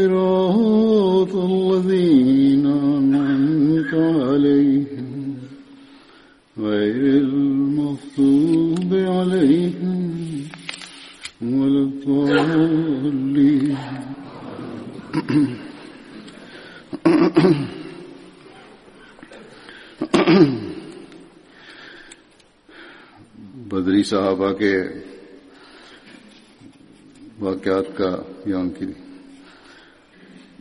صراط الذين أنعمت عليهم غير المغضوب عليهم ولا الضالين. بدری صحابہ کے واقعات کا یہاں کی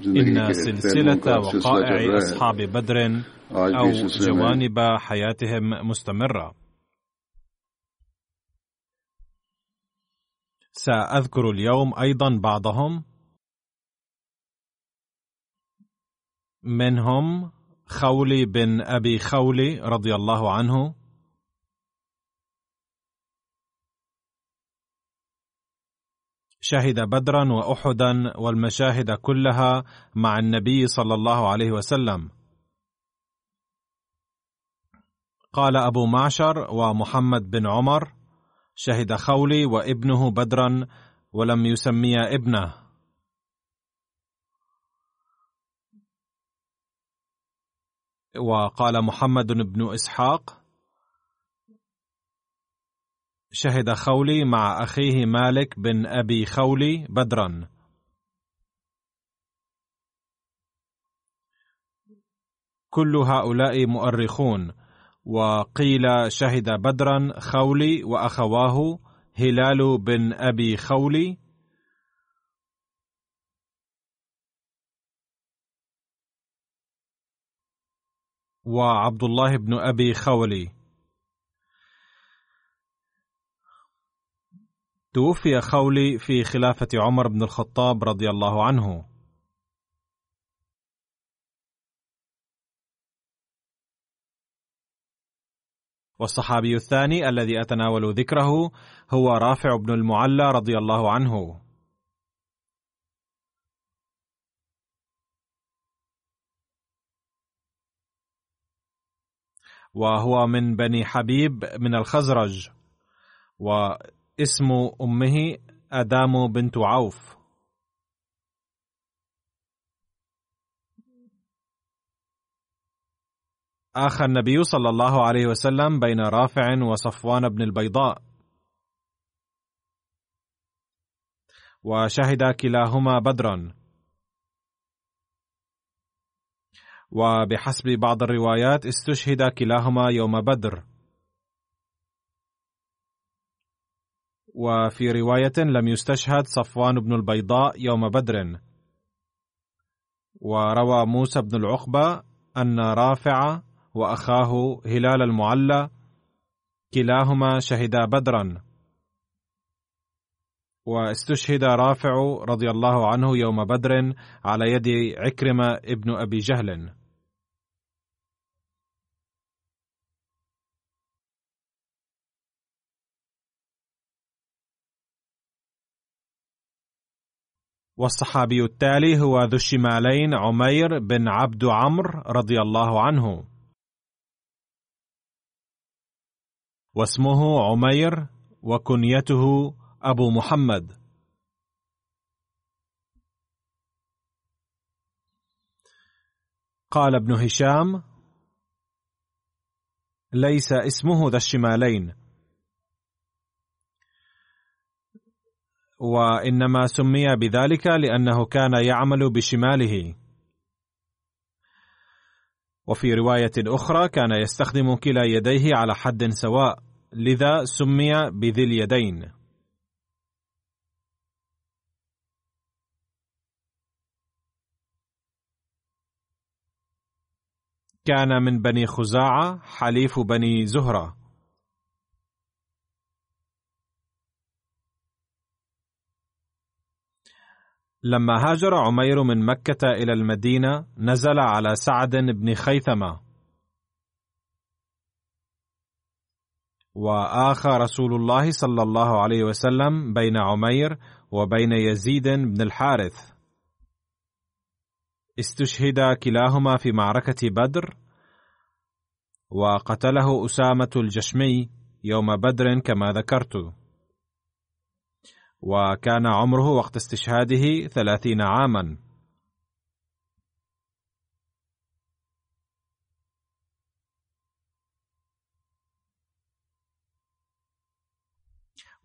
إن سلسلة وقائع أصحاب بدر أو جوانب حياتهم مستمرة. سأذكر اليوم أيضا بعضهم. منهم خولي بن أبي خولي رضي الله عنه. شهد بدرا واحدا والمشاهد كلها مع النبي صلى الله عليه وسلم. قال أبو معشر ومحمد بن عمر شهد خولي وابنه بدرا ولم يسميا ابنه. وقال محمد بن إسحاق شهد خولي مع أخيه مالك بن أبي خولي بدرا. كل هؤلاء مؤرخون وقيل شهد بدرا خولي وأخواه هلال بن أبي خولي. وعبد الله بن أبي خولي. توفي خولي في خلافة عمر بن الخطاب رضي الله عنه. والصحابي الثاني الذي أتناول ذكره هو رافع بن المعلى رضي الله عنه. وهو من بني حبيب من الخزرج. واسم أمه أدام بنت عوف. آخى النبي صلى الله عليه وسلم بين رافع وصفوان بن البيضاء. وشهد كلاهما بدرا. وبحسب بعض الروايات استشهد كلاهما يوم بدر. وفي رواية لم يستشهد صفوان بن البيضاء يوم بدر. وروى موسى بن العقبة أن رافع وأخاه هلال المعلى كلاهما شهدا بدرا. واستشهد رافع رضي الله عنه يوم بدر على يد عكرمة ابن أبي جهل. والصحابي التالي هو ذو الشمالين عمير بن عبد عمرو رضي الله عنه. واسمه عمير وكنيته أبو محمد. قال ابن هشام ليس اسمه ذا الشمالين وإنما سمي بذلك لأنه كان يعمل بشماله. وفي رواية أخرى كان يستخدم كلا يديه على حد سواء لذا سمي بذي اليدين. كان من بني خزاعة حليف بني زهرة. لما هاجر عمير من مكة إلى المدينة نزل على سعد بن خيثمة. وآخى رسول الله صلى الله عليه وسلم بين عمير وبين يزيد بن الحارث. استشهد كلاهما في معركة بدر وقتله أسامة الجشمي يوم بدر كما ذكرت. وكان عمره وقت استشهاده ثلاثين عاما.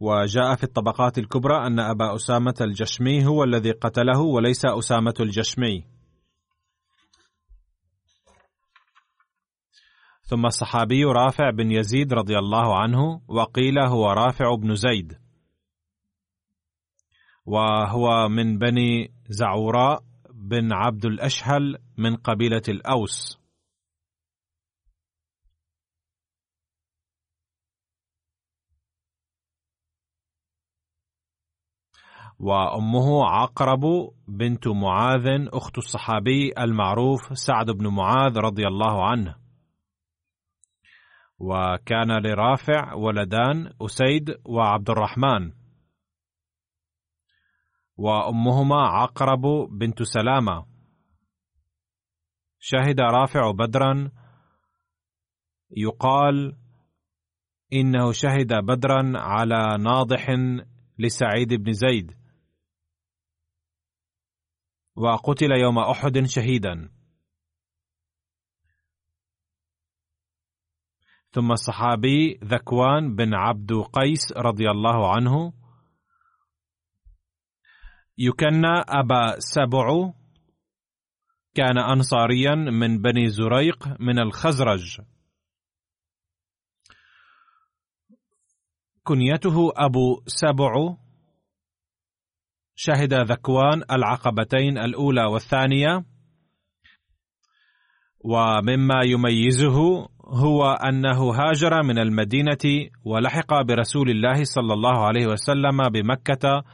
وجاء في الطبقات الكبرى أن أبا أسامة الجشمي هو الذي قتله وليس أسامة الجشمي. ثم الصحابي رافع بن يزيد رضي الله عنه وقيل هو رافع بن زيد. وهو من بني زعوراء بن عبد الأشهل من قبيلة الأوس. وأمه عقرب بنت معاذ أخت الصحابي المعروف سعد بن معاذ رضي الله عنه. وكان لرافع ولدان أسيد وعبد الرحمن. وأمهما عقرب بنت سلامة. شهد رافع بدرا. يقال إنه شهد بدرا على ناضح لسعيد بن زيد. وقتل يوم أحد شهيدا. ثم الصحابي ذكوان بن عبد قيس رضي الله عنه يكنى أبا سبع كان أنصاريا من بني زريق من الخزرج. كنيته أبو سبع. شهد ذكوان العقبتين الأولى والثانية. ومما يميزه هو أنه هاجر من المدينة ولحق برسول الله صلى الله عليه وسلم بمكة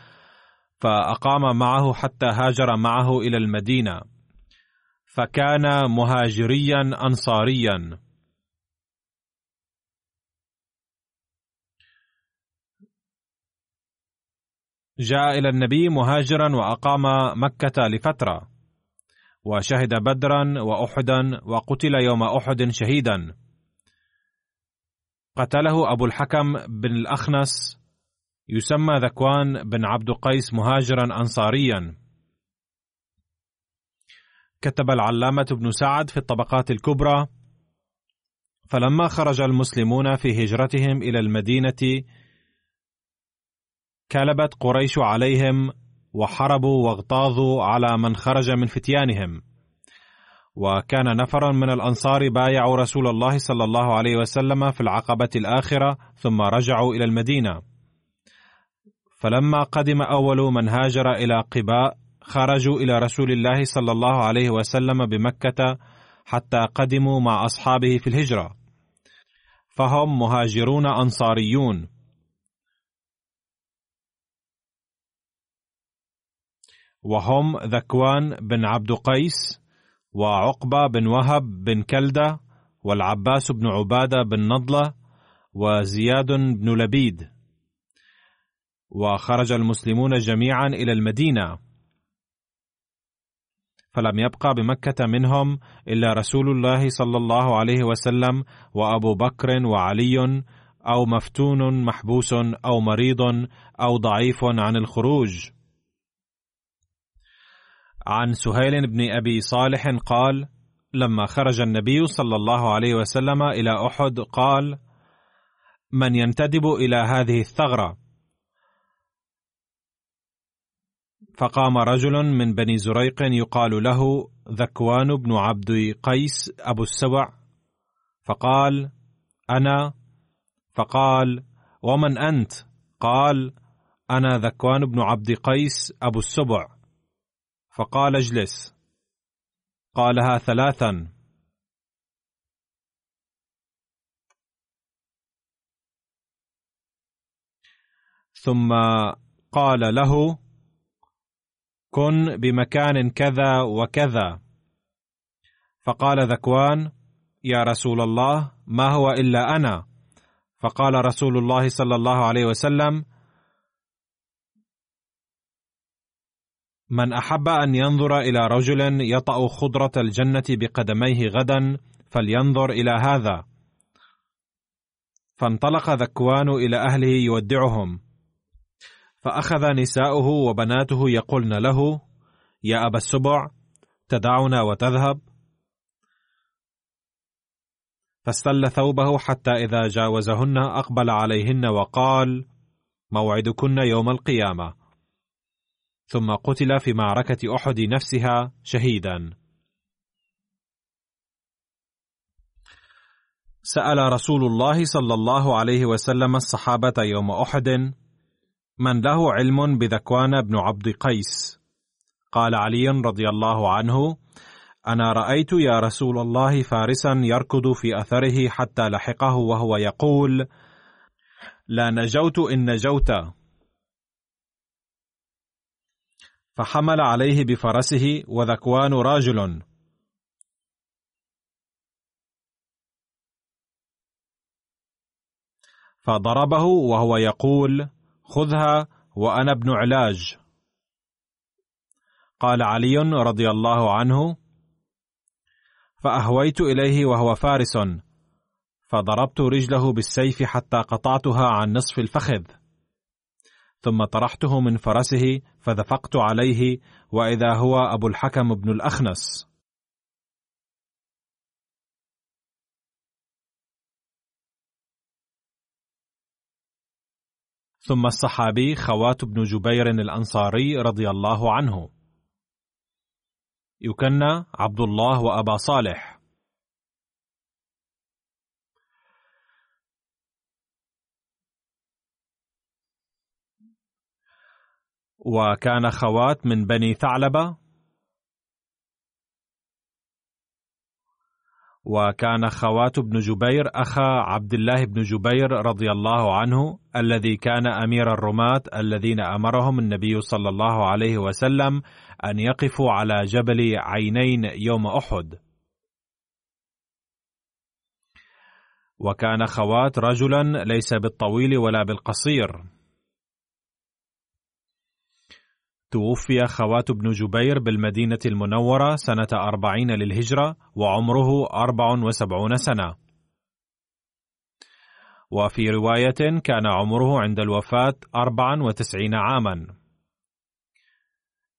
فأقام معه حتى هاجر معه إلى المدينة. فكان مهاجريا أنصاريا. جاء إلى النبي مهاجرا وأقام مكة لفترة وشهد بدرا وأحدا وقتل يوم أحد شهيدا. قتله أبو الحكم بن الأخنس يسمى ذكوان بن عبد قيس مهاجرا أنصاريا. كتب العلامة ابن سعد في الطبقات الكبرى. فلما خرج المسلمون في هجرتهم إلى المدينة كلبت قريش عليهم وحربوا واغتاظوا على من خرج من فتيانهم. وكان نفر من الأنصار بايعوا رسول الله صلى الله عليه وسلم في العقبة الآخرة ثم رجعوا إلى المدينة. فلما قدم أول من هاجر إلى قباء خرجوا إلى رسول الله صلى الله عليه وسلم بمكة حتى قدموا مع أصحابه في الهجرة. فهم مهاجرون أنصاريون. وهم ذكوان بن عبد قيس وعقبة بن وهب بن كلدة والعباس بن عبادة بن نضلة وزياد بن لبيد. وخرج المسلمون جميعا إلى المدينة فلم يبقى بمكة منهم إلا رسول الله صلى الله عليه وسلم وأبو بكر وعلي أو مفتون محبوس أو مريض أو ضعيف عن الخروج. عن سهيل بن أبي صالح قال: لما خرج النبي صلى الله عليه وسلم إلى أحد قال: من ينتدب إلى هذه الثغرة فقام رجل من بني زريق يقال له ذكوان بن عبد قيس أبو السبع فقال أنا؟ فقال ومن أنت؟ قال أنا ذكوان بن عبد قيس أبو السبع. فقال اجلس. قالها ثلاثا. ثم قال له كن بمكان كذا وكذا. فقال ذكوان يا رسول الله ما هو إلا أنا؟ فقال رسول الله صلى الله عليه وسلم من أحب أن ينظر إلى رجل يطأ خضرة الجنة بقدميه غدا فلينظر إلى هذا. فانطلق ذكوان إلى أهله يودعهم. فأخذ نساؤه وبناته يقولن له يا أبا السبع تدعنا وتذهب. فاستل ثوبه حتى إذا جاوزهن أقبل عليهن وقال موعدكن يوم القيامة. ثم قتل في معركة أحد نفسها شهيدا. سأل رسول الله صلى الله عليه وسلم الصحابة يوم أحد من له علم بذكوان بن عبد قيس. قال علي رضي الله عنه أنا رأيت يا رسول الله فارسا يركض في أثره حتى لحقه وهو يقول لا نجوت إن نجوت. فحمل عليه بفرسه وذكوان راجل فضربه وهو يقول خذها وأنا ابن علاج. قال علي رضي الله عنه فأهويت إليه وهو فارس فضربت رجله بالسيف حتى قطعتها عن نصف الفخذ. ثم طرحته من فرسه فدفقت عليه وإذا هو أبو الحكم بن الأخنس. ثم الصحابي خوات بن جبير الأنصاري رضي الله عنه. يكنى عبد الله وأبا صالح. وكان خوات من بني ثعلبة وكان خوات بن جبير أخا عبد الله بن جبير رضي الله عنه الذي كان أمير الرماة الذين أمرهم النبي صلى الله عليه وسلم أن يقفوا على جبل عينين يوم أحد. وكان خوات رجلا ليس بالطويل ولا بالقصير. توفي خوات بن جبير بالمدينة المنورة سنة أربعين للهجرة وعمره أربع وسبعون سنة. وفي رواية كان عمره عند الوفاة أربعا وتسعين عاما.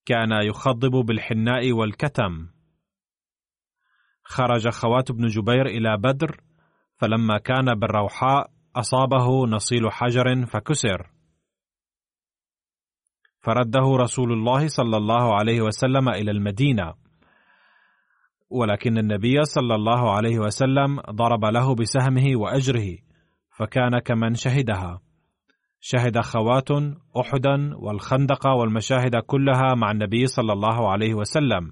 كان يخضب بالحناء والكتم. خرج خوات بن جبير إلى بدر فلما كان بالروحاء أصابه نصيل حجر فكسر. فرده رسول الله صلى الله عليه وسلم إلى المدينة. ولكن النبي صلى الله عليه وسلم ضرب له بسهمه وأجره فكان كمن شهدها. شهد خوات أحدا والخندق والمشاهد كلها مع النبي صلى الله عليه وسلم.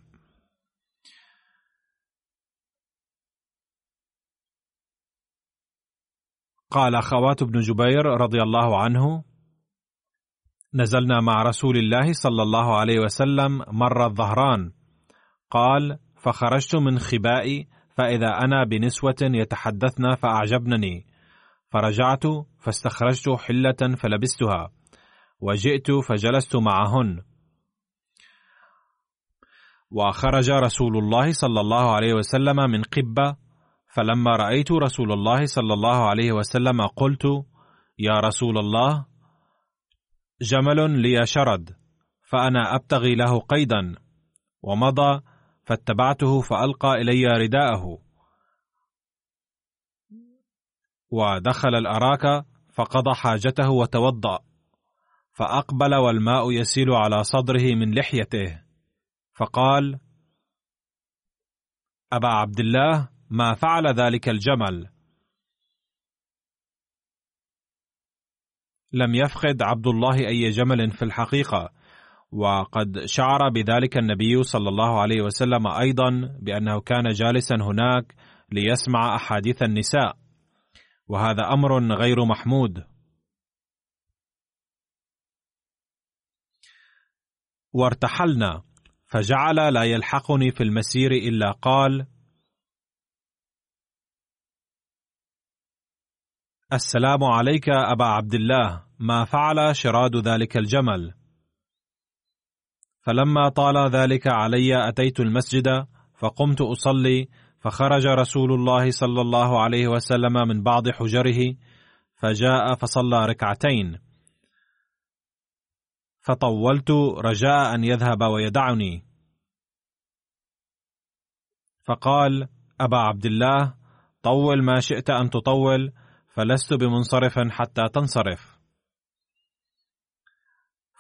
قال خوات بن جبير رضي الله عنه نزلنا مع رسول الله صلى الله عليه وسلم مر الظهران. قال فخرجت من خبائي فإذا أنا بنسوة يتحدثن فأعجبنني. فرجعت فاستخرجت حلة فلبستها. وجئت فجلست معهن. وخرج رسول الله صلى الله عليه وسلم من قبة. فلما رأيت رسول الله صلى الله عليه وسلم قلت يا رسول الله جمل لي شرد فأنا أبتغي له قيدا ومضى فاتبعته فألقى إلي رداءه. ودخل الأراك فقضى حاجته وتوضأ فأقبل والماء يسيل على صدره من لحيته فقال أبا عبد الله ما فعل ذلك الجمل؟ لم يفقد عبد الله أي جمل في الحقيقة وقد شعر بذلك النبي صلى الله عليه وسلم أيضا بأنه كان جالسا هناك ليسمع أحاديث النساء وهذا أمر غير محمود. وارتحلنا فجعل لا يلحقني في المسير إلا قال السلام عليك أبا عبد الله. ما فعل شراد ذلك الجمل؟ فلما طال ذلك علي أتيت المسجد فقمت أصلي فخرج رسول الله صلى الله عليه وسلم من بعض حجره فجاء فصلى ركعتين. فطولت رجاء أن يذهب ويدعني. فقال أبا عبد الله طول ما شئت أن تطول فلست بمنصرف حتى تنصرف.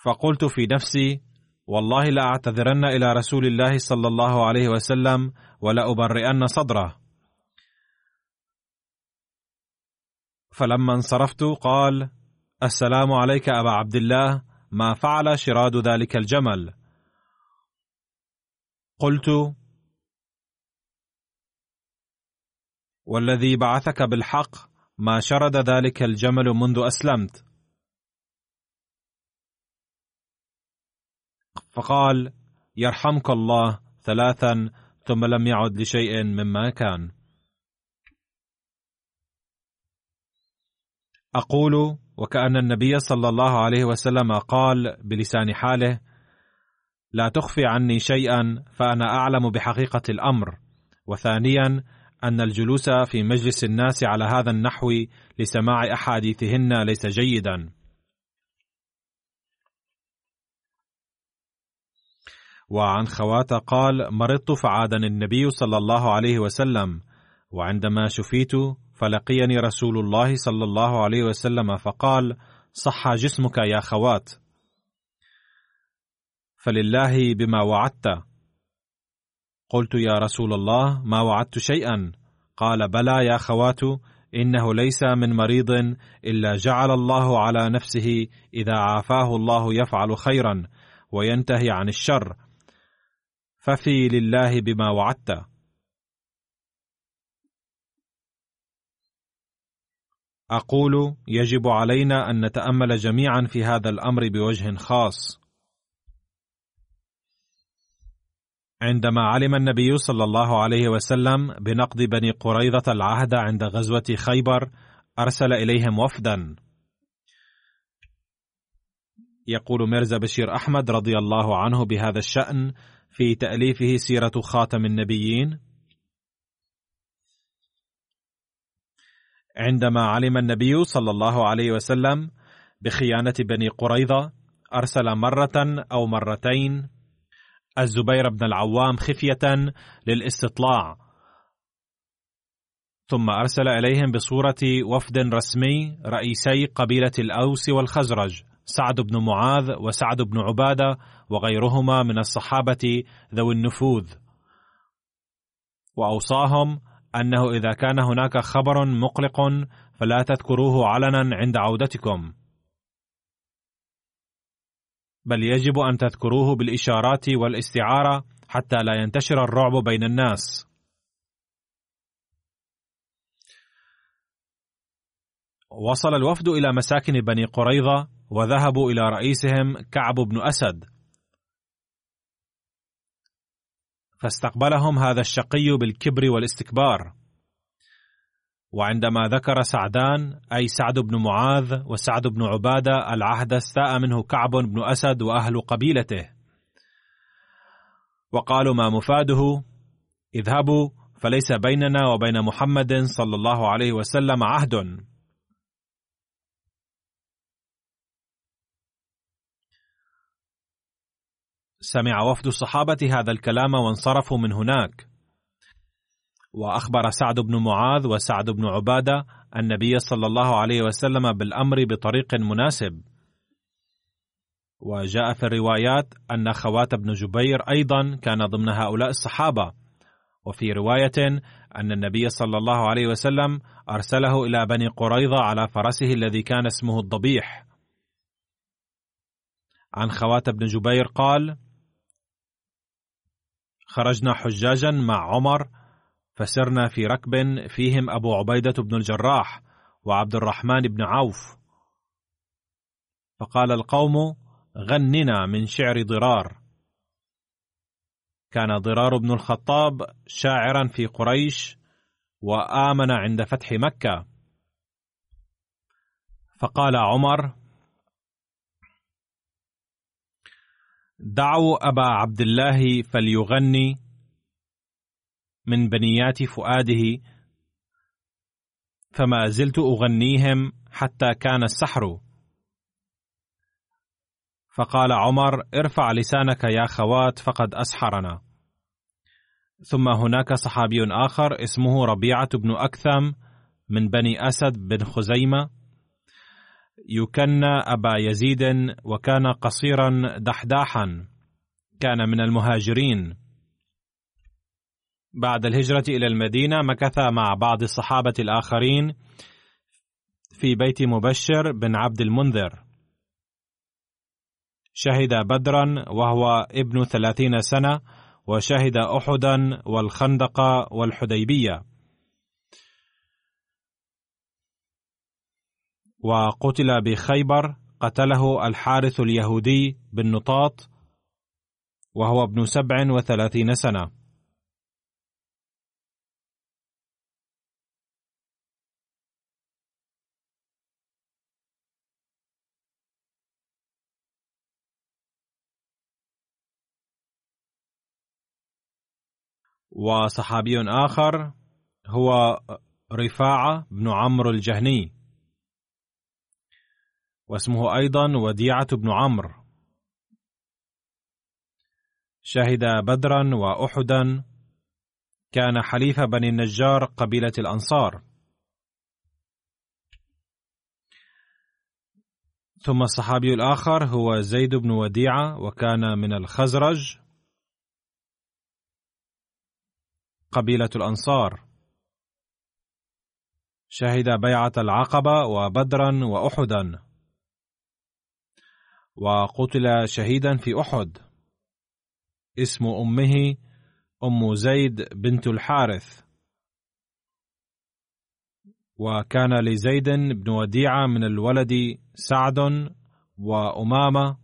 فقلت في نفسي والله لاعتذرن إلى رسول الله صلى الله عليه وسلم ولأبرئن صدره. فلما انصرفت قال السلام عليك أبا عبد الله ما فعل شراد ذلك الجمل. قلت والذي بعثك بالحق ما شرد ذلك الجمل منذ أسلمت. فقال يرحمك الله ثلاثا ثم لم يعد لشيء مما كان. أقول وكأن النبي صلى الله عليه وسلم قال بلسان حاله: لا تخفي عني شيئا فأنا أعلم بحقيقة الأمر، وثانيا أن الجلوس في مجلس الناس على هذا النحو لسماع أحاديثهن ليس جيدا. وعن خواته قال: مرضت فعادني النبي صلى الله عليه وسلم، وعندما شفيت فلقيني رسول الله صلى الله عليه وسلم فقال صح جسمك يا خوات فلله بما وعدت قلت يا رسول الله ما وعدت شيئا. قال بلى يا خوات إنه ليس من مريض إلا جعل الله على نفسه إذا عافاه الله يفعل خيرا وينتهي عن الشر. ففي لله بما وعدت. أقول يجب علينا أن نتأمل جميعا في هذا الأمر بوجه خاص. عندما علم النبي صلى الله عليه وسلم بنقض بني قريظة العهد عند غزوة خيبر أرسل إليهم وفدا. يقول ميرزا بشير أحمد رضي الله عنه بهذا الشأن في تأليفه سيرة خاتم النبيين. عندما علم النبي صلى الله عليه وسلم بخيانة بني قريظة أرسل مرة أو مرتين الزبير بن العوام خفية للاستطلاع. ثم أرسل إليهم بصورة وفد رسمي رئيسي قبيلة الأوس والخزرج سعد بن معاذ وسعد بن عبادة وغيرهما من الصحابة ذوي النفوذ. وأوصاهم أنه إذا كان هناك خبر مقلق فلا تذكروه علنا عند عودتكم. بل يجب أن تذكروه بالإشارات والاستعارة حتى لا ينتشر الرعب بين الناس. وصل الوفد إلى مساكن بني قريظة وذهبوا إلى رئيسهم كعب بن أسد. فاستقبلهم هذا الشقي بالكبر والاستكبار. وعندما ذكر سعدان أي سعد بن معاذ وسعد بن عبادة العهد استاء منه كعب بن أسد وأهل قبيلته. وقالوا ما مفاده؟ اذهبوا فليس بيننا وبين محمد صلى الله عليه وسلم عهد. سمع وفد الصحابة هذا الكلام وانصرفوا من هناك. وأخبر سعد بن معاذ وسعد بن عبادة النبي صلى الله عليه وسلم بالأمر بطريق مناسب. وجاء في الروايات أن خوات بن جبير أيضا كان ضمن هؤلاء الصحابة. وفي رواية أن النبي صلى الله عليه وسلم أرسله إلى بني قريظة على فرسه الذي كان اسمه الضبيح. عن خوات بن جبير قال خرجنا حجاجا مع عمر فسرنا في ركب فيهم أبو عبيدة بن الجراح وعبد الرحمن بن عوف. فقال القوم غننا من شعر ضرار. كان ضرار بن الخطاب شاعرا في قريش وآمن عند فتح مكة. فقال عمر دعوا أبا عبد الله فليغني من بنيات فؤاده فما زلت أغنيهم حتى كان السحر. فقال عمر ارفع لسانك يا خوات فقد أسحرنا. ثم هناك صحابي آخر اسمه ربيعة بن أكثم من بني أسد بن خزيمة. يكنى أبا يزيد وكان قصيرا دحداحا. كان من المهاجرين. بعد الهجرة إلى المدينة مكث مع بعض الصحابة الآخرين في بيت مبشر بن عبد المنذر. شهد بدرا وهو ابن ثلاثين سنة وشهد أحدا والخندق والحديبية. وقتل بخيبر قتله الحارث اليهودي بن نطاط وهو ابن سبع وثلاثين سنة. وصحابي آخر هو رفاعة بن عمرو الجهني واسمه أيضا وديعة بن عمرو. شهد بدرا وأحدا كان حليف بني النجار قبيلة الأنصار. ثم الصحابي الآخر هو زيد بن وديعة وكان من الخزرج. قبيلة الأنصار. شهد بيعة العقبة وبدرا وأحدا. وقتل شهيدا في أحد. اسم أمه أم زيد بنت الحارث. وكان لزيد بن وديعة من الولد سعد وأمامة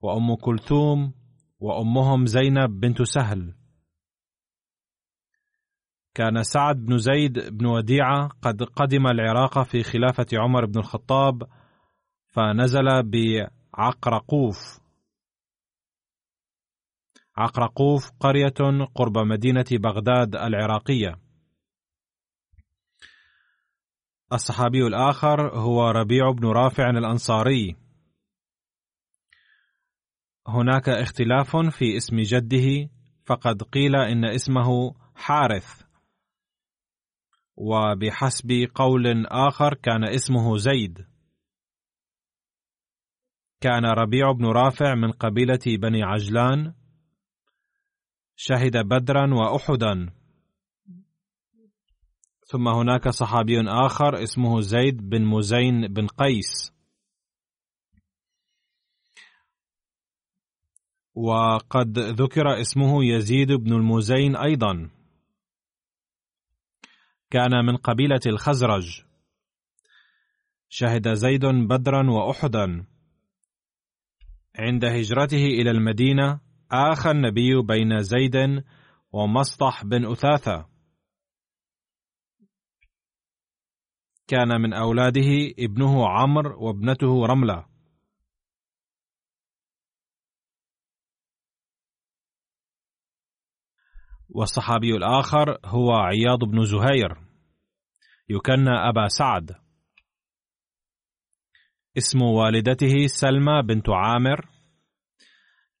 وأم كلثوم وأمهم زينب بنت سهل. كان سعد بن زيد بن وديعة قد قدم العراق في خلافة عمر بن الخطاب فنزل بعقرقوف. عقرقوف قرية قرب مدينة بغداد العراقية. الصحابي الآخر هو ربيع بن رافع الأنصاري. هناك اختلاف في اسم جده فقد قيل إن اسمه حارث. وبحسب قول آخر كان اسمه زيد. كان ربيع بن رافع من قبيلة بني عجلان. شهد بدرا وأحدا. ثم هناك صحابي آخر اسمه زيد بن مزين بن قيس. وقد ذكر اسمه يزيد بن المزين أيضا. كان من قبيلة الخزرج. شهد زيد بدرا وأحدا. عند هجرته إلى المدينة آخى النبي بين زيد ومسطح بن أثاثة. كان من أولاده ابنه عمرو وابنته رملة. والصحابي الآخر هو عياض بن زهير يكنى أبا سعد. اسم والدته سلمى بنت عامر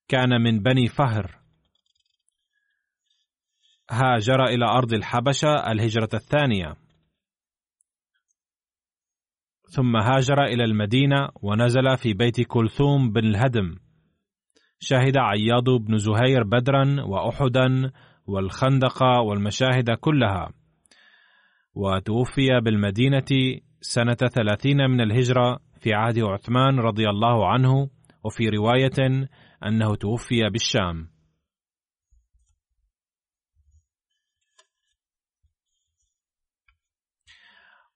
كان من بني فهر. هاجر إلى أرض الحبشة الهجرة الثانية. ثم هاجر إلى المدينة ونزل في بيت كلثوم بن الهدم. شهد عياض بن زهير بدرا وأحدا والخندق والمشاهد كلها. وتوفي بالمدينة سنة ثلاثين من الهجرة في عهد عثمان رضي الله عنه وفي رواية أنه توفي بالشام.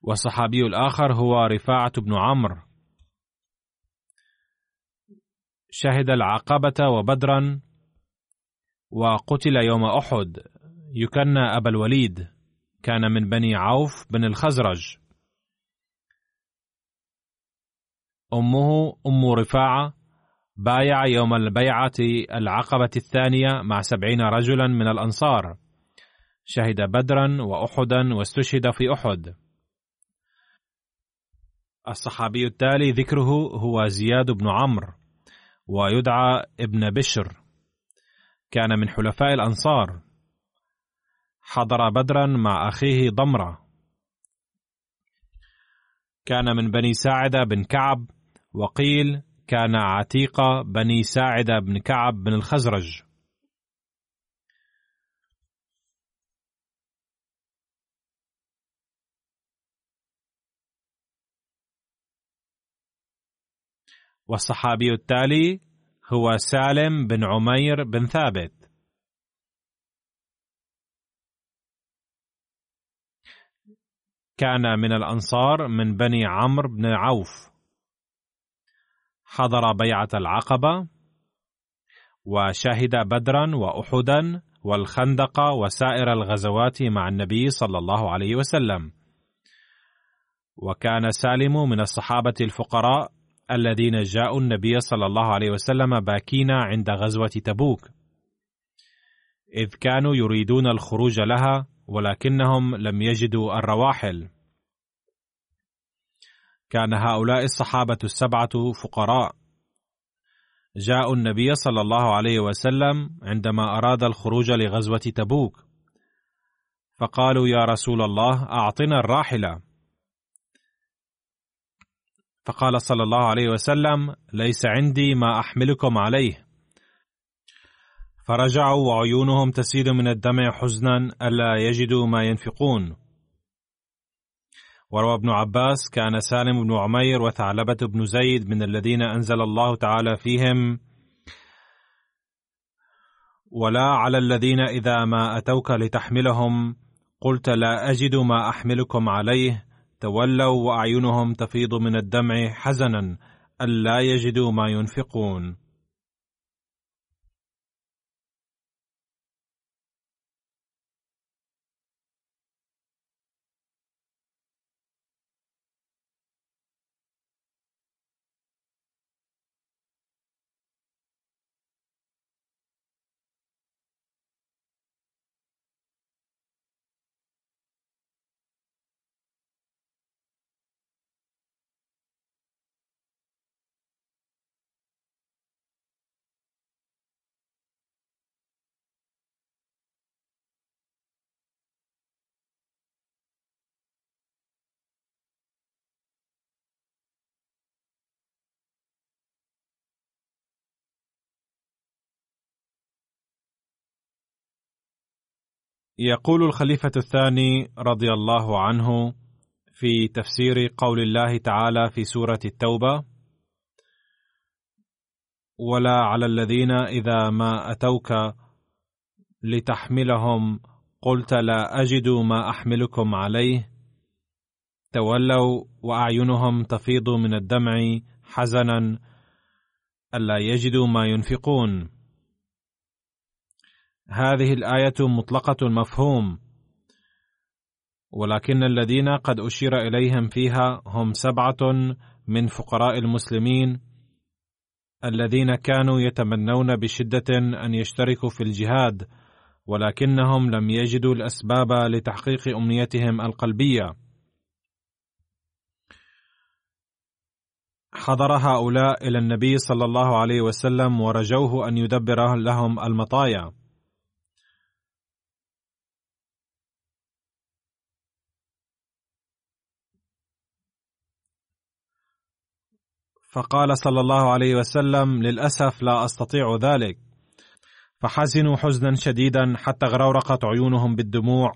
والصحابي الآخر هو رفاعة بن عمرو. شهد العقبة وبدرا وقتل يوم أحد. يكنى أبا الوليد. كان من بني عوف بن الخزرج. أمه أم رفاعة بايع يوم البيعة العقبة الثانية مع سبعين رجلا من الأنصار. شهد بدرا وأحدا واستشهد في أحد. الصحابي التالي ذكره هو زياد بن عمرو ويدعى ابن بشر. كان من حلفاء الأنصار. حضر بدرا مع أخيه ضمرة. كان من بني ساعدة بن كعب وقيل كان عتيق بني ساعدة بن كعب بن الخزرج. والصحابي التالي هو سالم بن عمير بن ثابت. كان من الأنصار من بني عمرو بن عوف. حضر بيعة العقبة وشهد بدرا وأحدا والخندق وسائر الغزوات مع النبي صلى الله عليه وسلم. وكان سالم من الصحابة الفقراء الذين جاءوا النبي صلى الله عليه وسلم باكين عند غزوة تبوك. إذ كانوا يريدون الخروج لها ولكنهم لم يجدوا الرواحل. كان هؤلاء الصحابة السبعة فقراء. جاءوا النبي صلى الله عليه وسلم عندما أراد الخروج لغزوة تبوك. فقالوا يا رسول الله أعطنا الراحلة. فقال صلى الله عليه وسلم ليس عندي ما أحملكم عليه. فرجعوا وعيونهم تسيل من الدمع حزنا ألا يجدوا ما ينفقون. وروى ابن عباس كان سالم بن عمير وثعلبة بن زيد من الذين أنزل الله تعالى فيهم ولا على الذين إذا ما أتوك لتحملهم قلت لا أجد ما أحملكم عليه تولوا وأعينهم تفيض من الدمع حزنا ألا يجدوا ما ينفقون يقول الخليفة الثاني رضي الله عنه في تفسير قول الله تعالى في سورة التوبة: ولا على الذين إذا ما أتوك لتحملهم قلت لا أجد ما أحملكم عليه تولوا وأعينهم تفيض من الدمع حزنا ألا يجدوا ما ينفقون. هذه الآية مطلقة المفهوم ولكن الذين قد أشير إليهم فيها هم سبعة من فقراء المسلمين الذين كانوا يتمنون بشدة أن يشتركوا في الجهاد ولكنهم لم يجدوا الأسباب لتحقيق أمنيتهم القلبية. حضر هؤلاء إلى النبي صلى الله عليه وسلم ورجوه أن يدبر لهم المطايا. فقال صلى الله عليه وسلم للأسف لا أستطيع ذلك. فحزنوا حزنا شديدا حتى غرورقت عيونهم بالدموع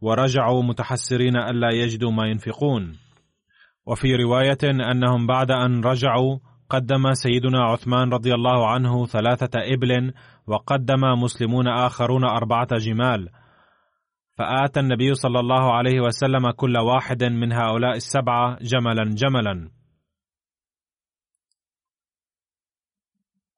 ورجعوا متحسرين ألا يجدوا ما ينفقون. وفي رواية أنهم بعد أن رجعوا قدم سيدنا عثمان رضي الله عنه ثلاثة إبل وقدم مسلمون آخرون أربعة جمال. فآتى النبي صلى الله عليه وسلم كل واحد من هؤلاء السبعة جملا جملا.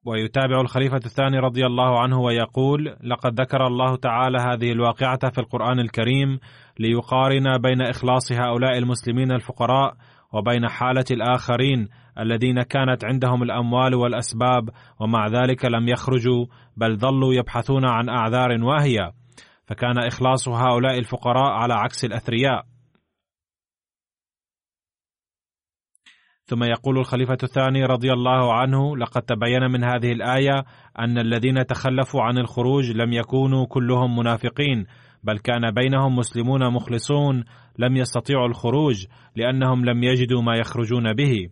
ويتابع الخليفة الثاني رضي الله عنه ويقول: لقد ذكر الله تعالى هذه الواقعة في القرآن الكريم ليقارن بين إخلاص هؤلاء المسلمين الفقراء وبين حالة الآخرين الذين كانت عندهم الأموال والأسباب ومع ذلك لم يخرجوا بل ظلوا يبحثون عن أعذار واهية، فكان إخلاص هؤلاء الفقراء على عكس الأثرياء. ثم يقول الخليفة الثاني رضي الله عنه: لقد تبين من هذه الآية أن الذين تخلفوا عن الخروج لم يكونوا كلهم منافقين، بل كان بينهم مسلمون مخلصون لم يستطيعوا الخروج لأنهم لم يجدوا ما يخرجون به.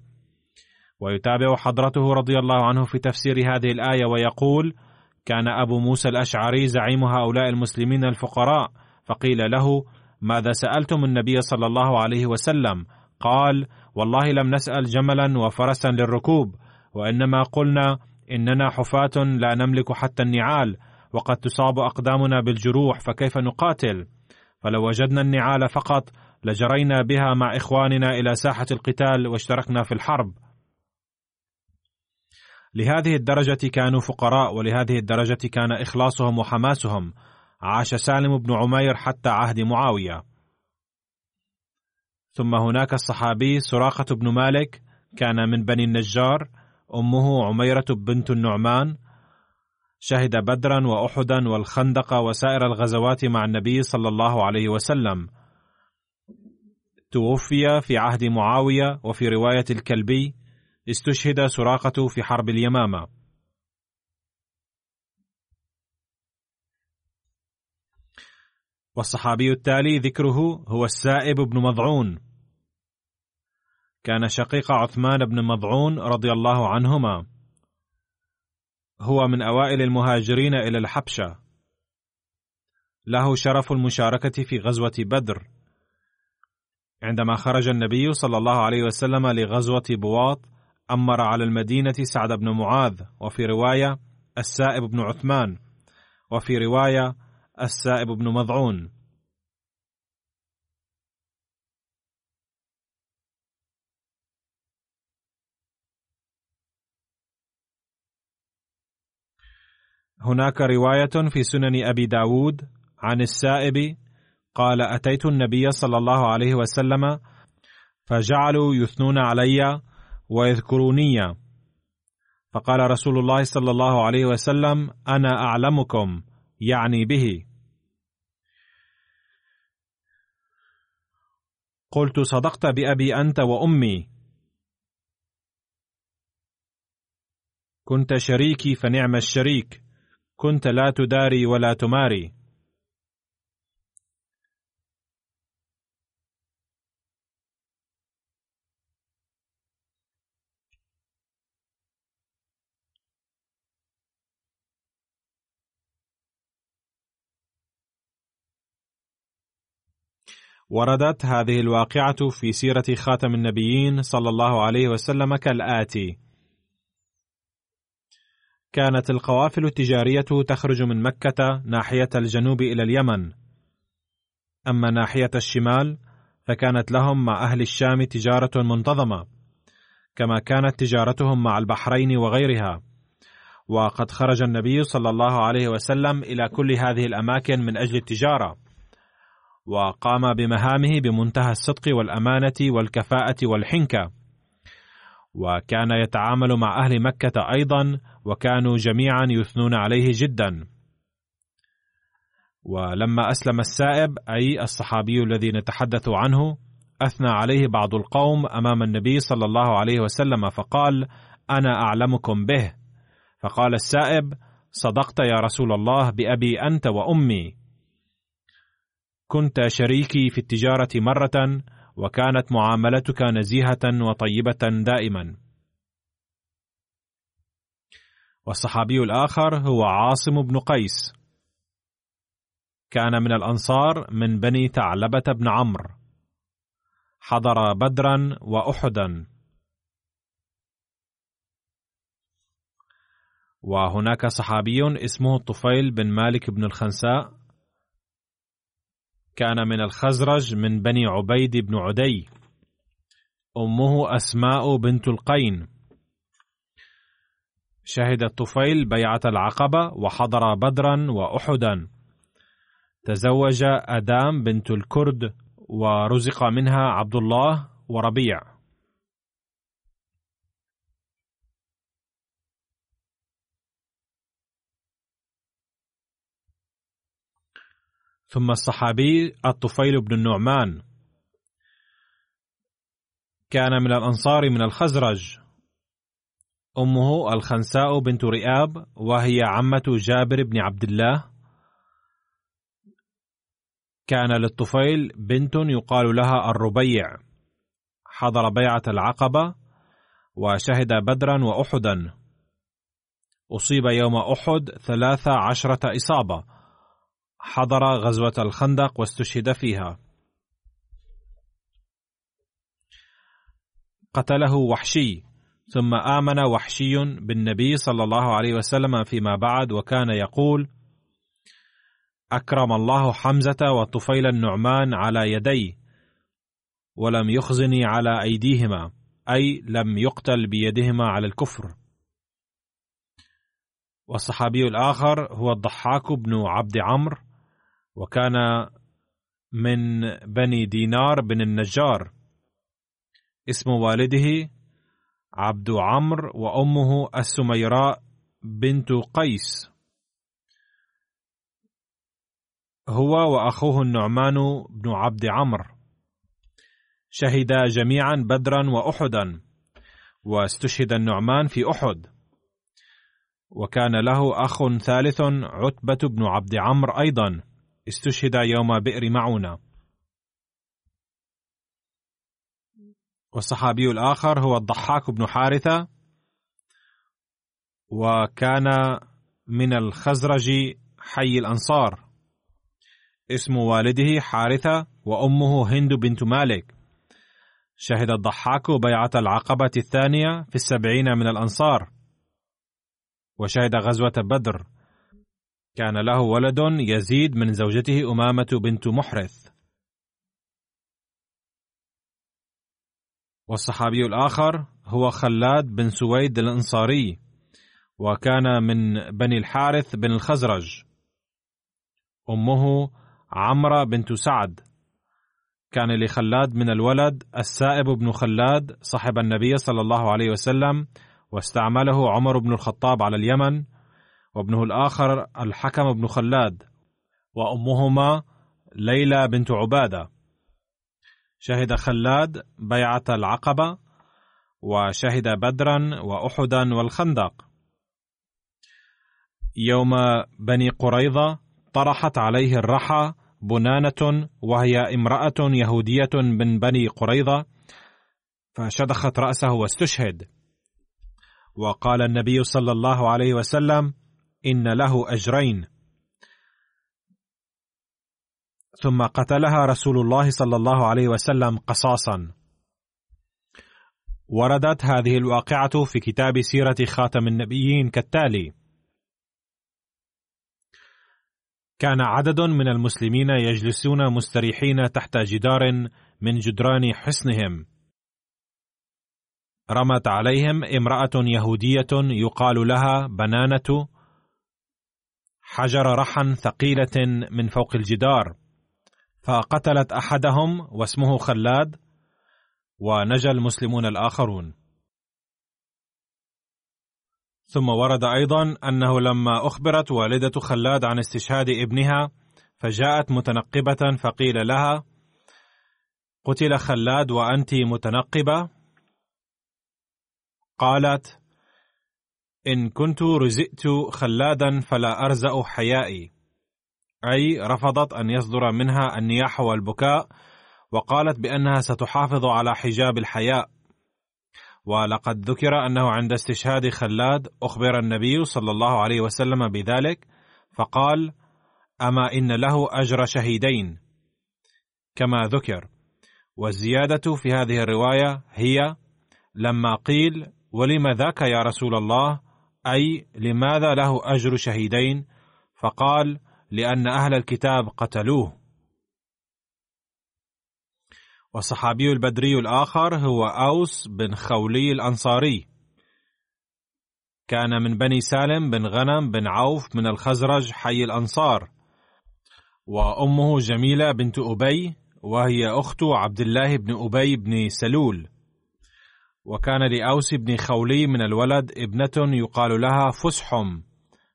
ويتابع حضرته رضي الله عنه في تفسير هذه الآية ويقول: كان أبو موسى الأشعري زعيم هؤلاء المسلمين الفقراء، فقيل له: ماذا سألتم النبي صلى الله عليه وسلم؟ قال: والله لم نسأل جملا وفرسا للركوب وإنما قلنا إننا حفاة لا نملك حتى النعال وقد تصاب أقدامنا بالجروح فكيف نقاتل؟ فلو وجدنا النعال فقط لجرينا بها مع إخواننا إلى ساحة القتال واشتركنا في الحرب. لهذه الدرجة كانوا فقراء ولهذه الدرجة كان إخلاصهم وحماسهم. عاش سالم بن عمير حتى عهد معاوية. ثم هناك الصحابي سراقة بن مالك كان من بني النجار أمه عميرة بنت النعمان. شهد بدرا وأحدا والخندق وسائر الغزوات مع النبي صلى الله عليه وسلم. توفي في عهد معاوية وفي رواية الكلبي استشهد سراقة في حرب اليمامة. والصحابي التالي ذكره هو السائب بن مضعون. كان شقيق عثمان بن مضعون رضي الله عنهما. هو من أوائل المهاجرين إلى الحبشة. له شرف المشاركة في غزوة بدر. عندما خرج النبي صلى الله عليه وسلم لغزوة بواط أمر على المدينة سعد بن معاذ وفي رواية السائب بن عثمان وفي رواية السائب بن مضعون. هناك رواية في سنن أبي داود عن السائب قال أتيت النبي صلى الله عليه وسلم فجعلوا يثنون علي ويذكروني. فقال رسول الله صلى الله عليه وسلم أنا أعلمكم يعني به. قلت صدقت بأبي أنت وأمي. كنت شريكي فنعم الشريك. كنت لا تداري ولا تماري. وردت هذه الواقعة في سيرة خاتم النبيين صلى الله عليه وسلم كالآتي: كانت القوافل التجارية تخرج من مكة ناحية الجنوب إلى اليمن، أما ناحية الشمال فكانت لهم مع أهل الشام تجارة منتظمة، كما كانت تجارتهم مع البحرين وغيرها. وقد خرج النبي صلى الله عليه وسلم إلى كل هذه الأماكن من أجل التجارة. وقام بمهامه بمنتهى الصدق والأمانة والكفاءة والحنكة. وكان يتعامل مع أهل مكة أيضا وكانوا جميعا يثنون عليه جدا. ولما أسلم السائب أي الصحابي الذي نتحدث عنه أثنى عليه بعض القوم أمام النبي صلى الله عليه وسلم فقال أنا أعلمكم به. فقال السائب صدقت يا رسول الله بأبي أنت وأمي. كنت شريكي في التجارة مرة وكانت معاملتك نزيهة وطيبة دائما. والصحابي الآخر هو عاصم بن قيس. كان من الأنصار من بني ثعلبة بن عمرو. حضر بدرا وأحدا. وهناك صحابي اسمه طفيل بن مالك بن الخنساء. كان من الخزرج من بني عبيد بن عدي. أمه أسماء بنت القين. شهد الطفيل بيعة العقبة وحضر بدرا وأحدا. تزوج أدام بنت الكرد ورزق منها عبد الله وربيع. ثم الصحابي الطفيل بن النعمان. كان من الأنصار من الخزرج. أمه الخنساء بنت رئاب وهي عمة جابر بن عبد الله. كان للطفيل بنت يقال لها الربيع. حضر بيعة العقبة وشهد بدرا وأحدا. أصيب يوم أحد ثلاث عشرة إصابة. حضر غزوة الخندق واستشهد فيها. قتله وحشي ثم آمن وحشي بالنبي صلى الله عليه وسلم فيما بعد وكان يقول أكرم الله حمزة وطفيل النعمان على يدي ولم يخزني على أيديهما أي لم يقتل بيدهما على الكفر. والصحابي الآخر هو الضحاك بن عبد عمرو وكان من بني دينار بن النجار. اسم والده عبد عمرو وأمه السميراء بنت قيس. هو وأخوه النعمان بن عبد عمرو. شهدا جميعا بدرا وأحدا واستشهد النعمان في أحد. وكان له أخ ثالث عتبة بن عبد عمرو أيضا. استشهد يوم بئر معونة. والصحابي الآخر هو الضحاك بن حارثة وكان من الخزرج حي الأنصار. اسم والده حارثة وأمه هند بنت مالك. شهد الضحاك بيعة العقبة الثانية في السبعين من الأنصار. وشهد غزوة بدر. كان له ولد يزيد من زوجته أمامة بنت محرث. والصحابي الآخر هو خلاد بن سويد الأنصاري وكان من بني الحارث بن الخزرج. أمه عمرة بنت سعد. كان لخلاد من الولد السائب بن خلاد صاحب النبي صلى الله عليه وسلم واستعمله عمر بن الخطاب على اليمن وابنه الآخر الحكم بن خلاد وأمهما ليلى بنت عبادة. شهد خلاد بيعة العقبة وشهد بدرا وأحدا والخندق. يوم بني قريظة طرحت عليه الرحى بنانة وهي امرأة يهودية من بني قريظة فشدخت رأسه واستشهد. وقال النبي صلى الله عليه وسلم إن له أجرين. ثم قتلها رسول الله صلى الله عليه وسلم قصاصا. وردت هذه الواقعة في كتاب سيرة خاتم النبيين كالتالي. كان عدد من المسلمين يجلسون مستريحين تحت جدار من جدران حصنهم. رمت عليهم امرأة يهودية يقال لها بنانة حجر رحا ثقيلة من فوق الجدار فقتلت أحدهم واسمه خلاد ونجا المسلمون الآخرون. ثم ورد أيضا أنه لما أخبرت والدة خلاد عن استشهاد ابنها فجاءت متنقبة فقيل لها قتل خلاد وأنت متنقبة؟ قالت إن كنت رزئت خلادا فلا أرزأ حيائي. أي رفضت أن يصدر منها النياح والبكاء وقالت بأنها ستحافظ على حجاب الحياء. ولقد ذكر أنه عند استشهاد خلاد أخبر النبي صلى الله عليه وسلم بذلك فقال أما إن له أجر شهيدين. كما ذكر. والزيادة في هذه الرواية هي لما قيل ولم ذاك يا رسول الله؟ أي لماذا له أجر شهيدين؟ فقال لأن أهل الكتاب قتلوه. والصحابي البدري الآخر هو أوس بن خولي الأنصاري. كان من بني سالم بن غنم بن عوف من الخزرج حي الأنصار. وأمه جميلة بنت أبي وهي أخت عبد الله بن أبي بن سلول. وكان لأوس بن خولي من الولد ابنة يقال لها فسحم.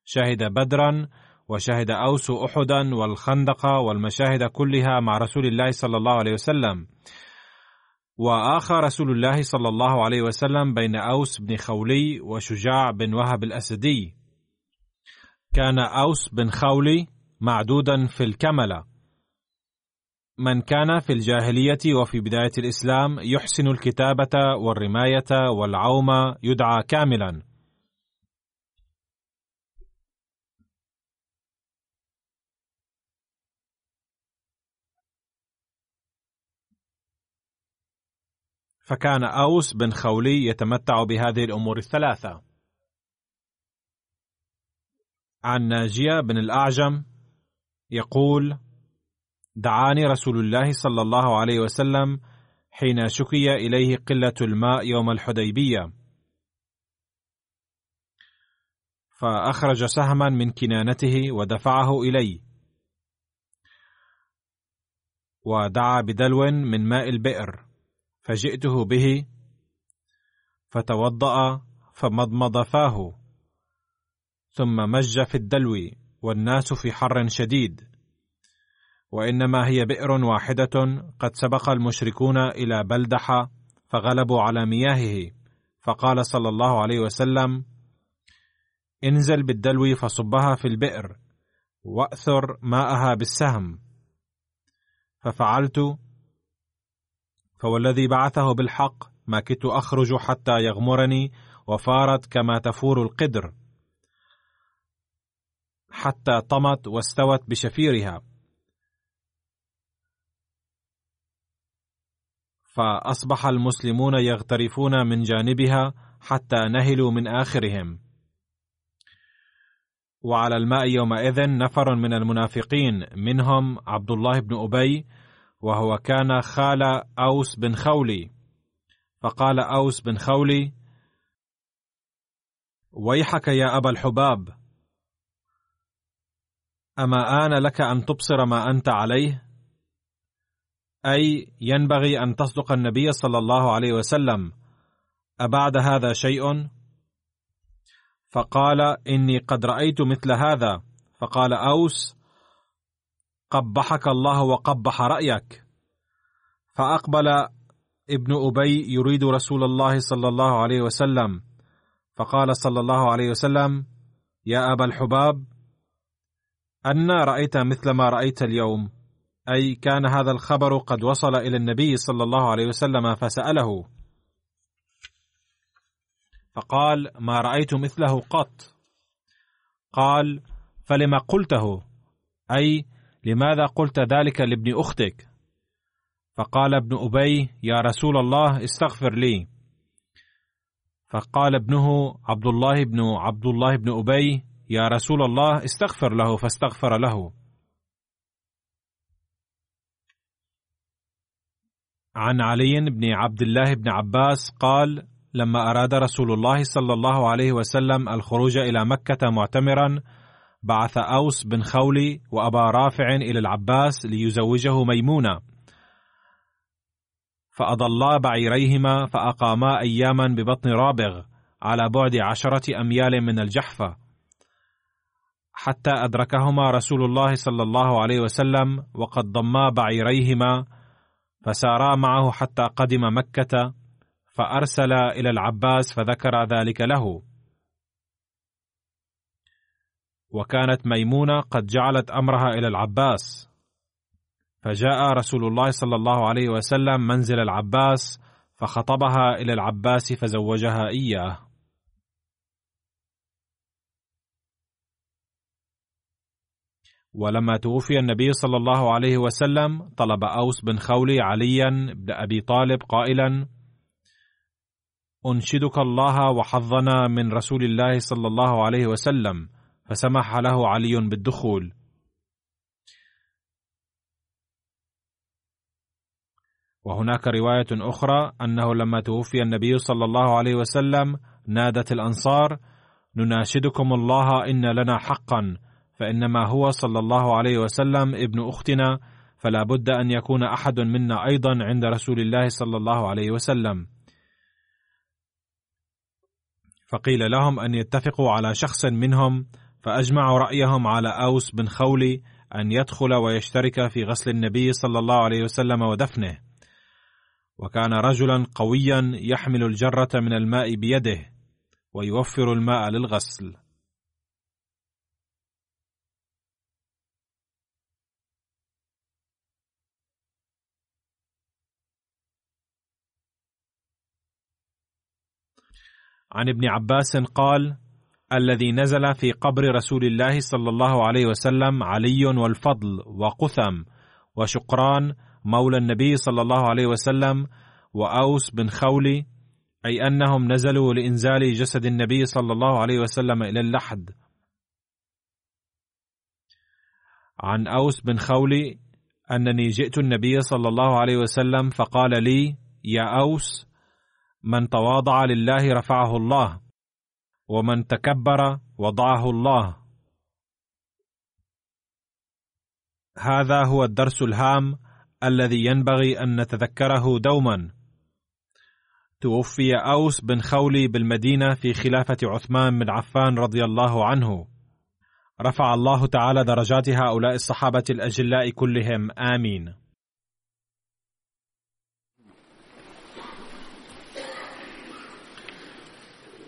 شهد بدرا وشهد أوس أحدا والخندق والمشاهد كلها مع رسول الله صلى الله عليه وسلم. وآخى رسول الله صلى الله عليه وسلم بين أوس بن خولي وشجاع بن وهب الأسدي. كان أوس بن خولي معدودا في الكملة. من كان في الجاهلية وفي بداية الإسلام يحسن الكتابة والرماية والعوم يدعى كاملا. فكان أوس بن خولي يتمتع بهذه الأمور الثلاثة. عن ناجية بن الأعجم يقول دعاني رسول الله صلى الله عليه وسلم حين شكي إليه قلة الماء يوم الحديبية. فأخرج سهما من كنانته ودفعه إلي ودعا بدلو من ماء البئر فجئته به فتوضأ فمضمض فاه ثم مج في الدلو والناس في حر شديد. وإنما هي بئر واحدة قد سبق المشركون إلى بلدح فغلبوا على مياهه. فقال صلى الله عليه وسلم انزل بالدلو فصبها في البئر وأثر ماءها بالسهم. ففعلت فوالذي بعثه بالحق ما كدت أخرج حتى يغمرني وفارت كما تفور القدر حتى طمت واستوت بشفيرها. فأصبح المسلمون يغترفون من جانبها حتى نهلوا من آخرهم. وعلى الماء يومئذ نفر من المنافقين منهم عبد الله بن أبي وهو كان خال أوس بن خولي. فقال أوس بن خولي ويحك يا أبا الحباب أما آن لك أن تبصر ما أنت عليه؟ أي ينبغي أن تصدق النبي صلى الله عليه وسلم. أبعد هذا شيء؟ فقال إني قد رأيت مثل هذا. فقال أوس قبحك الله وقبح رأيك. فأقبل ابن أبي يريد رسول الله صلى الله عليه وسلم. فقال صلى الله عليه وسلم يا أبا الحباب أنا رأيت مثل ما رأيت اليوم. أي كان هذا الخبر قد وصل إلى النبي صلى الله عليه وسلم فسأله. فقال ما رأيت مثله قط. قال فلما قلته؟ أي لماذا قلت ذلك لابن أختك؟ فقال ابن أبي يا رسول الله استغفر لي. فقال ابنه عبد الله بن عبد الله بن أبي يا رسول الله استغفر له فاستغفر له. عن علي بن عبد الله بن عباس قال لما أراد رسول الله صلى الله عليه وسلم الخروج إلى مكة معتمرا بعث أوس بن خولي وأبا رافع إلى العباس ليزوجه ميمونة. فأضلا بعيريهما فأقاما اياما ببطن رابغ على بعد عشرة أميال من الجحفة. حتى أدركهما رسول الله صلى الله عليه وسلم وقد ضما بعيريهما فسارا معه حتى قدم مكة فأرسل إلى العباس فذكر ذلك له. وكانت ميمونة قد جعلت أمرها إلى العباس. فجاء رسول الله صلى الله عليه وسلم منزل العباس فخطبها إلى العباس فزوجها إياه. ولما توفي النبي صلى الله عليه وسلم طلب أوس بن خولي عليا بن أبي طالب قائلا أنشدك الله وحظنا من رسول الله صلى الله عليه وسلم فسمح له علي بالدخول. وهناك رواية أخرى أنه لما توفي النبي صلى الله عليه وسلم نادت الأنصار نناشدكم الله إن لنا حقا فإنما هو صلى الله عليه وسلم ابن أختنا فلا بد أن يكون أحد منا أيضا عند رسول الله صلى الله عليه وسلم. فقيل لهم أن يتفقوا على شخص منهم فأجمعوا رأيهم على أوس بن خولي أن يدخل ويشترك في غسل النبي صلى الله عليه وسلم ودفنه. وكان رجلا قويا يحمل الجرة من الماء بيده ويوفر الماء للغسل. عن ابن عباس قال الذي نزل في قبر رسول الله صلى الله عليه وسلم علي والفضل وقثم وشقران مولى النبي صلى الله عليه وسلم وأوس بن خولي أي أنهم نزلوا لإنزال جسد النبي صلى الله عليه وسلم إلى اللحد. عن أوس بن خولي أنني جئت النبي صلى الله عليه وسلم فقال لي يا أوس من تواضع لله رفعه الله ومن تكبر وضعه الله. هذا هو الدرس الهام الذي ينبغي أن نتذكره دوما. توفي أوس بن خولي بالمدينة في خلافة عثمان بن عفان رضي الله عنه. رفع الله تعالى درجات هؤلاء الصحابة الأجلاء كلهم آمين.